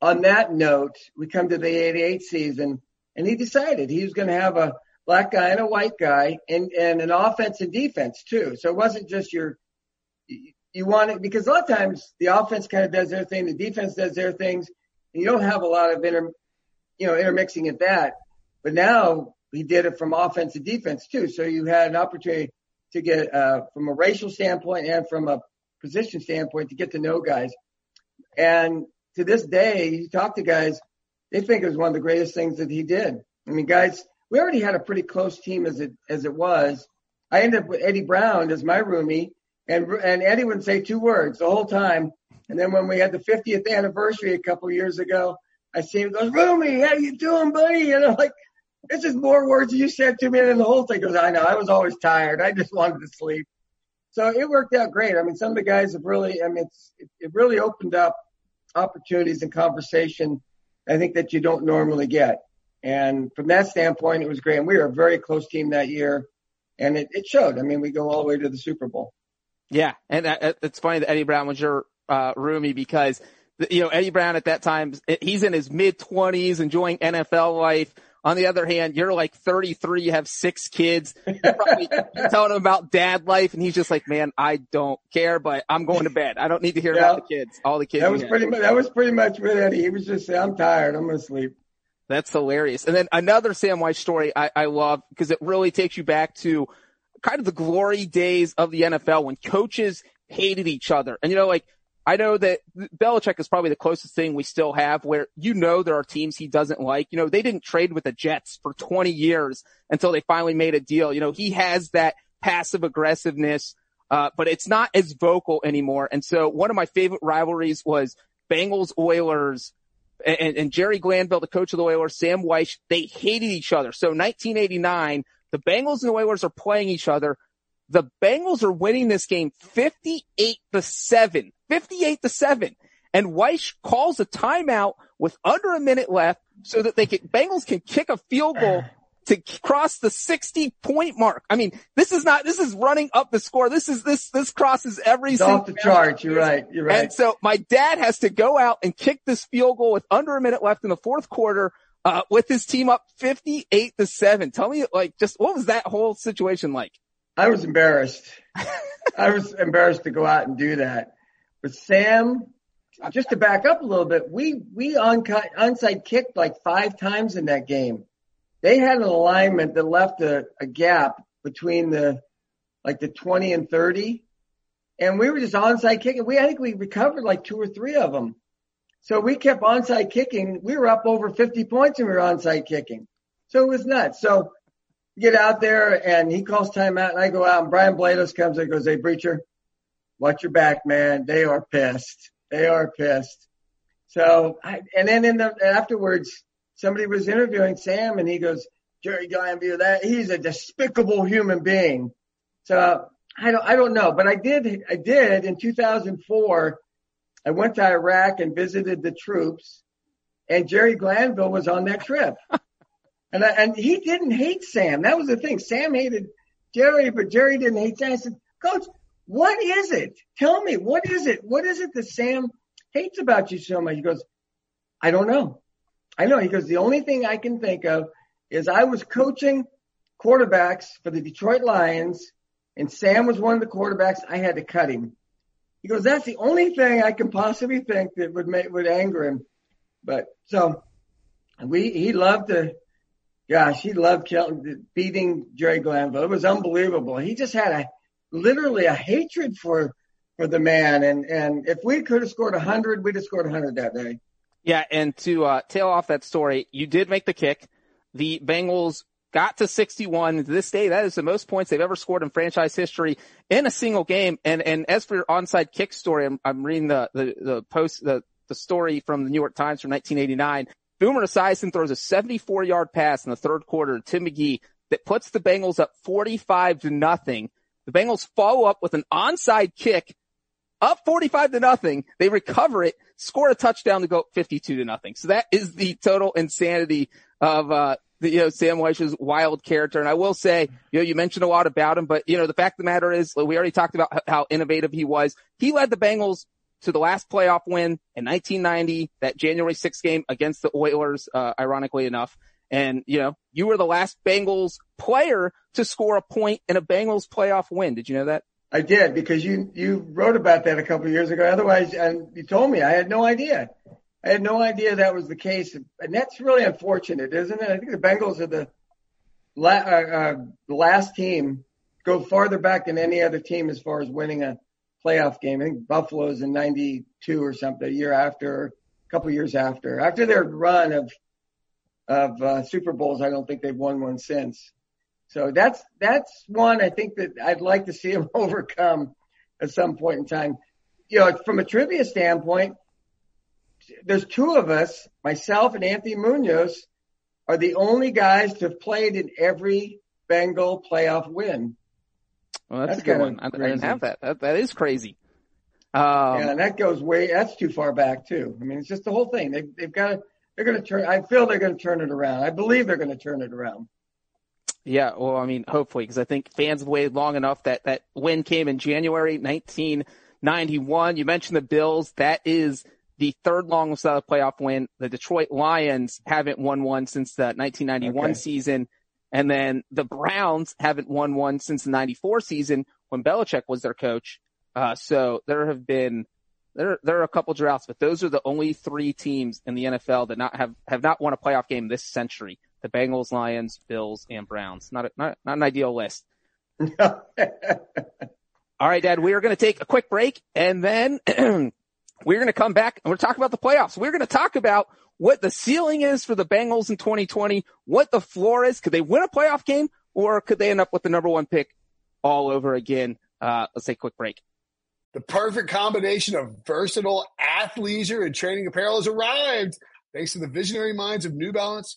B: on that note, we come to the 88 season and he decided he was going to have a, black guy and a white guy and, and an offense and defense too. So it wasn't just your, you want it because a lot of times the offense kind of does their thing, the defense does their things, and you don't have a lot of inter, you know, intermixing at that. But now he did it from offense to defense too. So you had an opportunity to get, uh, from a racial standpoint and from a position standpoint to get to know guys. And to this day, you talk to guys, they think it was one of the greatest things that he did. I mean, guys we already had a pretty close team as it as it was. I ended up with Eddie Brown as my roomie, and and Eddie would say two words the whole time. And then when we had the 50th anniversary a couple years ago, I see him goes, "Roomie, how you doing, buddy?" And I'm like, "This is more words you said to me than the whole thing." Goes, "I know. I was always tired. I just wanted to sleep." So it worked out great. I mean, some of the guys have really, I mean, it's, it, it really opened up opportunities and conversation. I think that you don't normally get. And from that standpoint, it was great. And we were a very close team that year, and it, it showed. I mean, we go all the way to the Super Bowl.
A: Yeah, and uh, it's funny that Eddie Brown was your uh, roomie because you know Eddie Brown at that time he's in his mid twenties, enjoying NFL life. On the other hand, you're like 33, you have six kids. You're probably telling him about dad life, and he's just like, "Man, I don't care, but I'm going to bed. I don't need to hear yeah, about the kids. All the kids."
B: That was pretty much that was pretty much with Eddie. He was just saying, "I'm tired. I'm gonna sleep."
A: That's hilarious. And then another Sam Wyche story I, I love because it really takes you back to kind of the glory days of the NFL when coaches hated each other. And you know, like I know that Belichick is probably the closest thing we still have where you know there are teams he doesn't like. You know, they didn't trade with the Jets for 20 years until they finally made a deal. You know, he has that passive aggressiveness, uh, but it's not as vocal anymore. And so one of my favorite rivalries was Bengals Oilers and, and Jerry Glanville, the coach of the Oilers, Sam Wyche, they hated each other. So 1989, the Bengals and the Oilers are playing each other. The Bengals are winning this game 58 to 7. 58 to 7. And Wyche calls a timeout with under a minute left so that they can, Bengals can kick a field goal to cross the 60 point mark. I mean, this is not, this is running up the score. This is, this, this crosses every
B: it's off the chart. You're right. You're right.
A: And so my dad has to go out and kick this field goal with under a minute left in the fourth quarter, uh, with his team up 58 to 7. Tell me, like, just what was that whole situation like?
B: I was embarrassed. I was embarrassed to go out and do that. But Sam, just to back up a little bit, we, we on, onside kicked like five times in that game they had an alignment that left a, a gap between the like the 20 and 30. And we were just onside kicking. We, I think we recovered like two or three of them. So we kept onside kicking. We were up over 50 points and we were onside kicking. So it was nuts. So get out there and he calls timeout and I go out and Brian Blados comes and goes, Hey, Breacher, watch your back, man. They are pissed. They are pissed. So I, and then in the afterwards, somebody was interviewing Sam and he goes, Jerry Glanville, that he's a despicable human being. So I don't, I don't know, but I did, I did in 2004. I went to Iraq and visited the troops and Jerry Glanville was on that trip. and I, and he didn't hate Sam. That was the thing. Sam hated Jerry, but Jerry didn't hate Sam. I said, coach, what is it? Tell me, what is it? What is it that Sam hates about you so much? He goes, I don't know. I know. He goes, the only thing I can think of is I was coaching quarterbacks for the Detroit Lions and Sam was one of the quarterbacks. I had to cut him. He goes, that's the only thing I can possibly think that would make, would anger him. But so we, he loved to, gosh, he loved killing, beating Jerry Glanville. It was unbelievable. He just had a, literally a hatred for, for the man. And, and if we could have scored a hundred, we'd have scored a hundred that day.
A: Yeah, and to uh, tail off that story, you did make the kick. The Bengals got to 61 to this day. That is the most points they've ever scored in franchise history in a single game. And and as for your onside kick story, I'm, I'm reading the, the the post the the story from the New York Times from 1989. Boomer Esiason throws a 74 yard pass in the third quarter to Tim McGee that puts the Bengals up 45 to nothing. The Bengals follow up with an onside kick up 45 to nothing. They recover it, score a touchdown to go 52 to nothing. So that is the total insanity of, uh, the, you know, Sam Wyche's wild character. And I will say, you know, you mentioned a lot about him, but you know, the fact of the matter is we already talked about how innovative he was. He led the Bengals to the last playoff win in 1990, that January 6th game against the Oilers, uh, ironically enough. And, you know, you were the last Bengals player to score a point in a Bengals playoff win. Did you know that?
B: I did because you you wrote about that a couple of years ago. Otherwise, and you told me I had no idea. I had no idea that was the case, and that's really unfortunate, isn't it? I think the Bengals are the la- uh, uh, last team go farther back than any other team as far as winning a playoff game. I think Buffalo's in '92 or something, a year after, a couple of years after, after their run of of uh, Super Bowls. I don't think they've won one since. So that's that's one I think that I'd like to see him overcome at some point in time. You know, from a trivia standpoint, there's two of us, myself and Anthony Munoz, are the only guys to have played in every Bengal playoff win.
A: Well, that's, that's a good one. I, I, didn't have that. That, that is crazy.
B: Um, yeah, and that goes way. That's too far back too. I mean, it's just the whole thing. They, they've got to. They're going to turn. I feel they're going to turn it around. I believe they're going to turn it around.
A: Yeah, well, I mean, hopefully, because I think fans have waited long enough that that win came in January 1991. You mentioned the Bills. That is the third longest playoff win. The Detroit Lions haven't won one since the 1991 okay. season. And then the Browns haven't won one since the 94 season when Belichick was their coach. Uh, so there have been, there, there are a couple droughts, but those are the only three teams in the NFL that not have, have not won a playoff game this century. The Bengals, Lions, Bills, and Browns. Not a, not, not an ideal list. All right, Dad, we are going to take a quick break and then we're going to come back and we're talk about the playoffs. We're going to talk about what the ceiling is for the Bengals in 2020, what the floor is. Could they win a playoff game or could they end up with the number one pick all over again? Uh, let's take a quick break.
C: The perfect combination of versatile athleisure and training apparel has arrived. Thanks to the visionary minds of New Balance,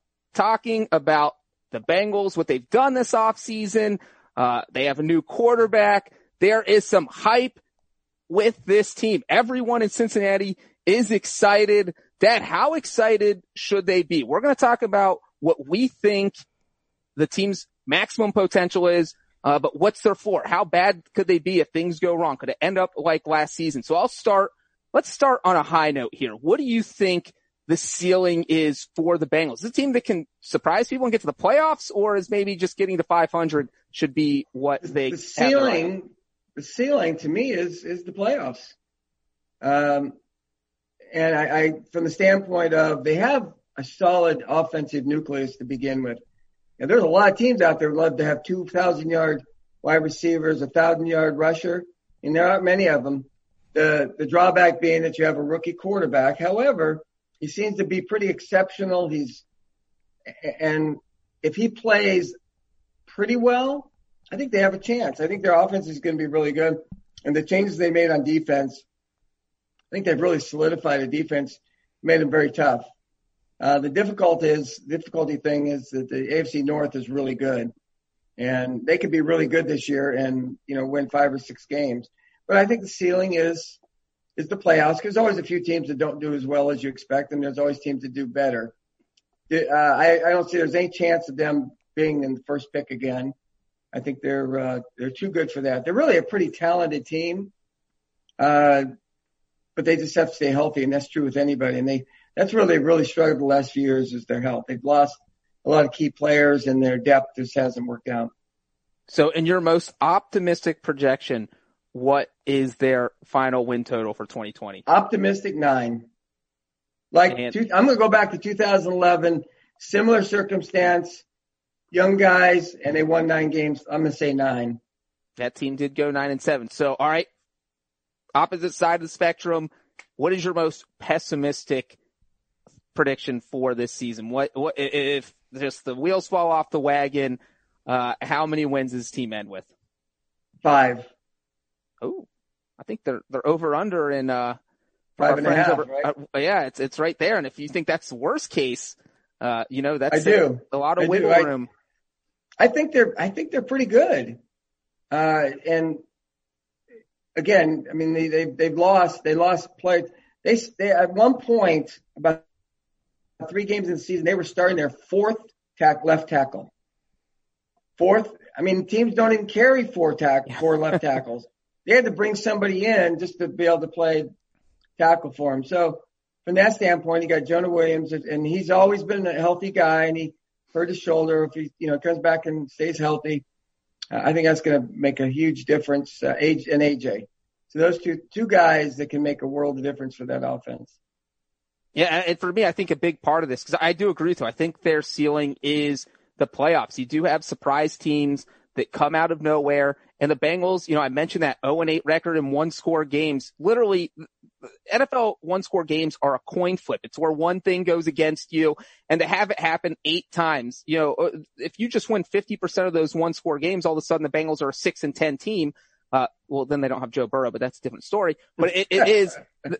A: talking about the Bengals, what they've done this offseason. Uh, they have a new quarterback. There is some hype with this team. Everyone in Cincinnati is excited. Dad, how excited should they be? We're going to talk about what we think the team's maximum potential is, uh, but what's their floor? How bad could they be if things go wrong? Could it end up like last season? So I'll start, let's start on a high note here. What do you think the ceiling is for the Bengals? Is a team that can surprise people and get to the playoffs or is maybe just getting to 500 should be what they
B: the ceiling the ceiling to me is is the playoffs. Um, and I, I, from the standpoint of they have a solid offensive nucleus to begin with. And there's a lot of teams out there love to have 2,000 yard wide receivers, a thousand yard rusher, and there aren't many of them. The the drawback being that you have a rookie quarterback. However, he seems to be pretty exceptional. He's and if he plays pretty well, I think they have a chance. I think their offense is going to be really good. And the changes they made on defense, I think they've really solidified the defense, made them very tough. Uh, the difficult is, difficulty thing is that the AFC North is really good. And they could be really good this year and, you know, win five or six games. But I think the ceiling is, is the playoffs because there's always a few teams that don't do as well as you expect, and there's always teams that do better. Uh, I, I don't see there's any chance of them being in the first pick again. I think they're uh, they're too good for that. They're really a pretty talented team, uh, but they just have to stay healthy, and that's true with anybody. And they that's where they've really struggled the last few years is their health. They've lost a lot of key players, and their depth just hasn't worked out.
A: So, in your most optimistic projection, what is their final win total for 2020?
B: Optimistic nine. Like two, I'm going to go back to 2011, similar circumstance young guys, and they won nine games. I'm going to say nine.
A: That team did go nine and seven. So, all right, opposite side of the spectrum. What is your most pessimistic prediction for this season? What, what if just the wheels fall off the wagon? Uh, how many wins does team end with?
B: Five.
A: Oh, I think they're they're over under in uh
B: five and a half. Over, right?
A: uh, yeah, it's it's right there. And if you think that's the worst case, uh, you know that's
B: I do.
A: A, a lot of
B: I
A: wiggle room.
B: I think they're I think they're pretty good. Uh, and again, I mean they, they they've lost they lost players. They they at one point about three games in the season they were starting their fourth tack left tackle. Fourth, I mean teams don't even carry four tack four left tackles. They had to bring somebody in just to be able to play tackle for them. So from that standpoint, you got Jonah Williams, and he's always been a healthy guy, and he hurt his shoulder. If he, you know, comes back and stays healthy, uh, I think that's going to make a huge difference. Uh, age and AJ, so those two two guys that can make a world of difference for that offense.
A: Yeah, and for me, I think a big part of this, because I do agree with you, I think their ceiling is the playoffs. You do have surprise teams that come out of nowhere. And the Bengals, you know, I mentioned that 0 and 8 record in one score games. Literally, NFL one score games are a coin flip. It's where one thing goes against you and to have it happen eight times, you know, uh, if you just win 50% of those one score games, all of a sudden the Bengals are a six and 10 team. Uh, well, then they don't have Joe Burrow, but that's a different story. But it, it is,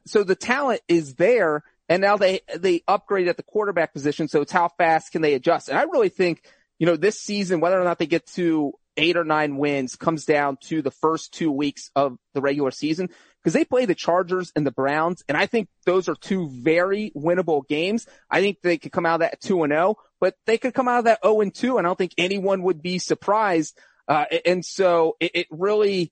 A: so the talent is there and now they, they upgraded at the quarterback position. So it's how fast can they adjust? And I really think, you know, this season, whether or not they get to eight or nine wins comes down to the first two weeks of the regular season because they play the Chargers and the Browns. And I think those are two very winnable games. I think they could come out of that two and zero, oh, but they could come out of that zero oh and two. And I don't think anyone would be surprised. Uh, and so it, it really,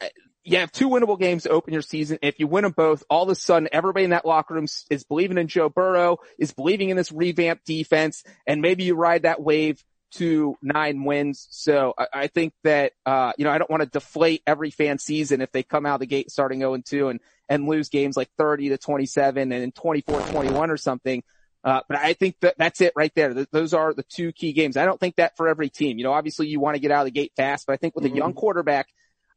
A: uh, you have two winnable games to open your season. If you win them both, all of a sudden everybody in that locker room is believing in Joe Burrow, is believing in this revamped defense, and maybe you ride that wave to nine wins. So I, I think that, uh, you know, I don't want to deflate every fan season if they come out of the gate starting 0 and 2 and, and lose games like 30 to 27 and 24 21 or something. Uh, but I think that that's it right there. Th- those are the two key games. I don't think that for every team. You know, obviously you want to get out of the gate fast, but I think with mm-hmm. a young quarterback,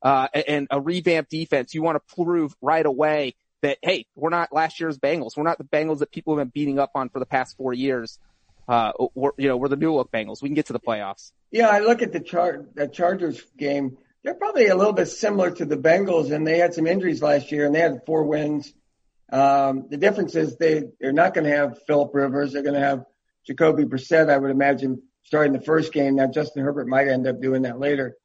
A: uh, and a revamped defense, you want to prove right away that, hey, we're not last year's Bengals. We're not the Bengals that people have been beating up on for the past four years uh, we're, you know, we're the new look Bengals. We can get to the playoffs.
B: Yeah, I look at the char- the Chargers game. They're probably a little bit similar to the Bengals, and they had some injuries last year, and they had four wins. Um, the difference is they they're not going to have Philip Rivers. They're going to have Jacoby Brissett. I would imagine starting the first game. Now Justin Herbert might end up doing that later,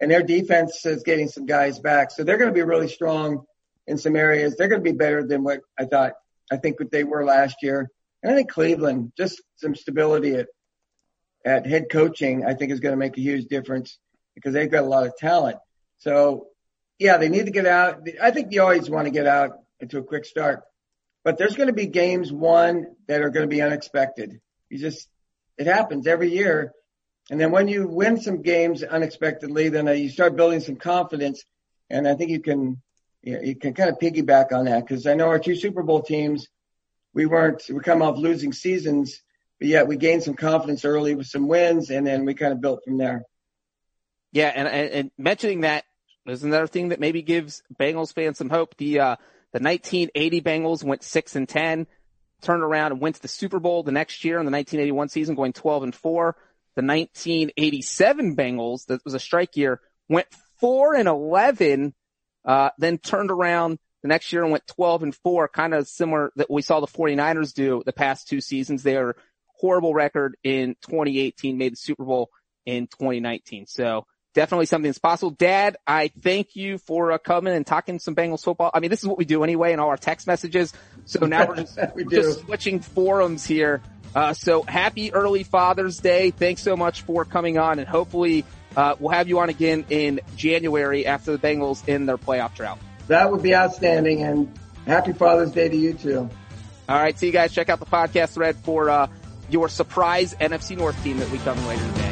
B: and their defense is getting some guys back, so they're going to be really strong in some areas. They're going to be better than what I thought. I think what they were last year. And I think Cleveland, just some stability at, at head coaching, I think is going to make a huge difference because they've got a lot of talent. So yeah, they need to get out. I think you always want to get out into a quick start, but there's going to be games one that are going to be unexpected. You just, it happens every year. And then when you win some games unexpectedly, then uh, you start building some confidence. And I think you can, you, know, you can kind of piggyback on that because I know our two Super Bowl teams – we weren't we come off losing seasons, but yet we gained some confidence early with some wins, and then we kind of built from there.
A: Yeah, and and mentioning that is another thing that maybe gives Bengals fans some hope. The uh, the 1980 Bengals went six and ten, turned around and went to the Super Bowl the next year in the 1981 season, going 12 and four. The 1987 Bengals, that was a strike year, went four and 11, uh, then turned around the next year and went 12 and 4, kind of similar that we saw the 49ers do the past two seasons. They are horrible record in 2018, made the Super Bowl in 2019. So definitely something that's possible. Dad, I thank you for uh, coming and talking some Bengals football. I mean, this is what we do anyway in all our text messages. So now we're just, we we're just switching forums here. Uh, so happy early Father's Day. Thanks so much for coming on and hopefully, uh, we'll have you on again in January after the Bengals in their playoff drought.
B: That would be outstanding. And happy Father's Day to you too.
A: All right. See you guys. Check out the podcast thread for uh, your surprise NFC North team that we come later today.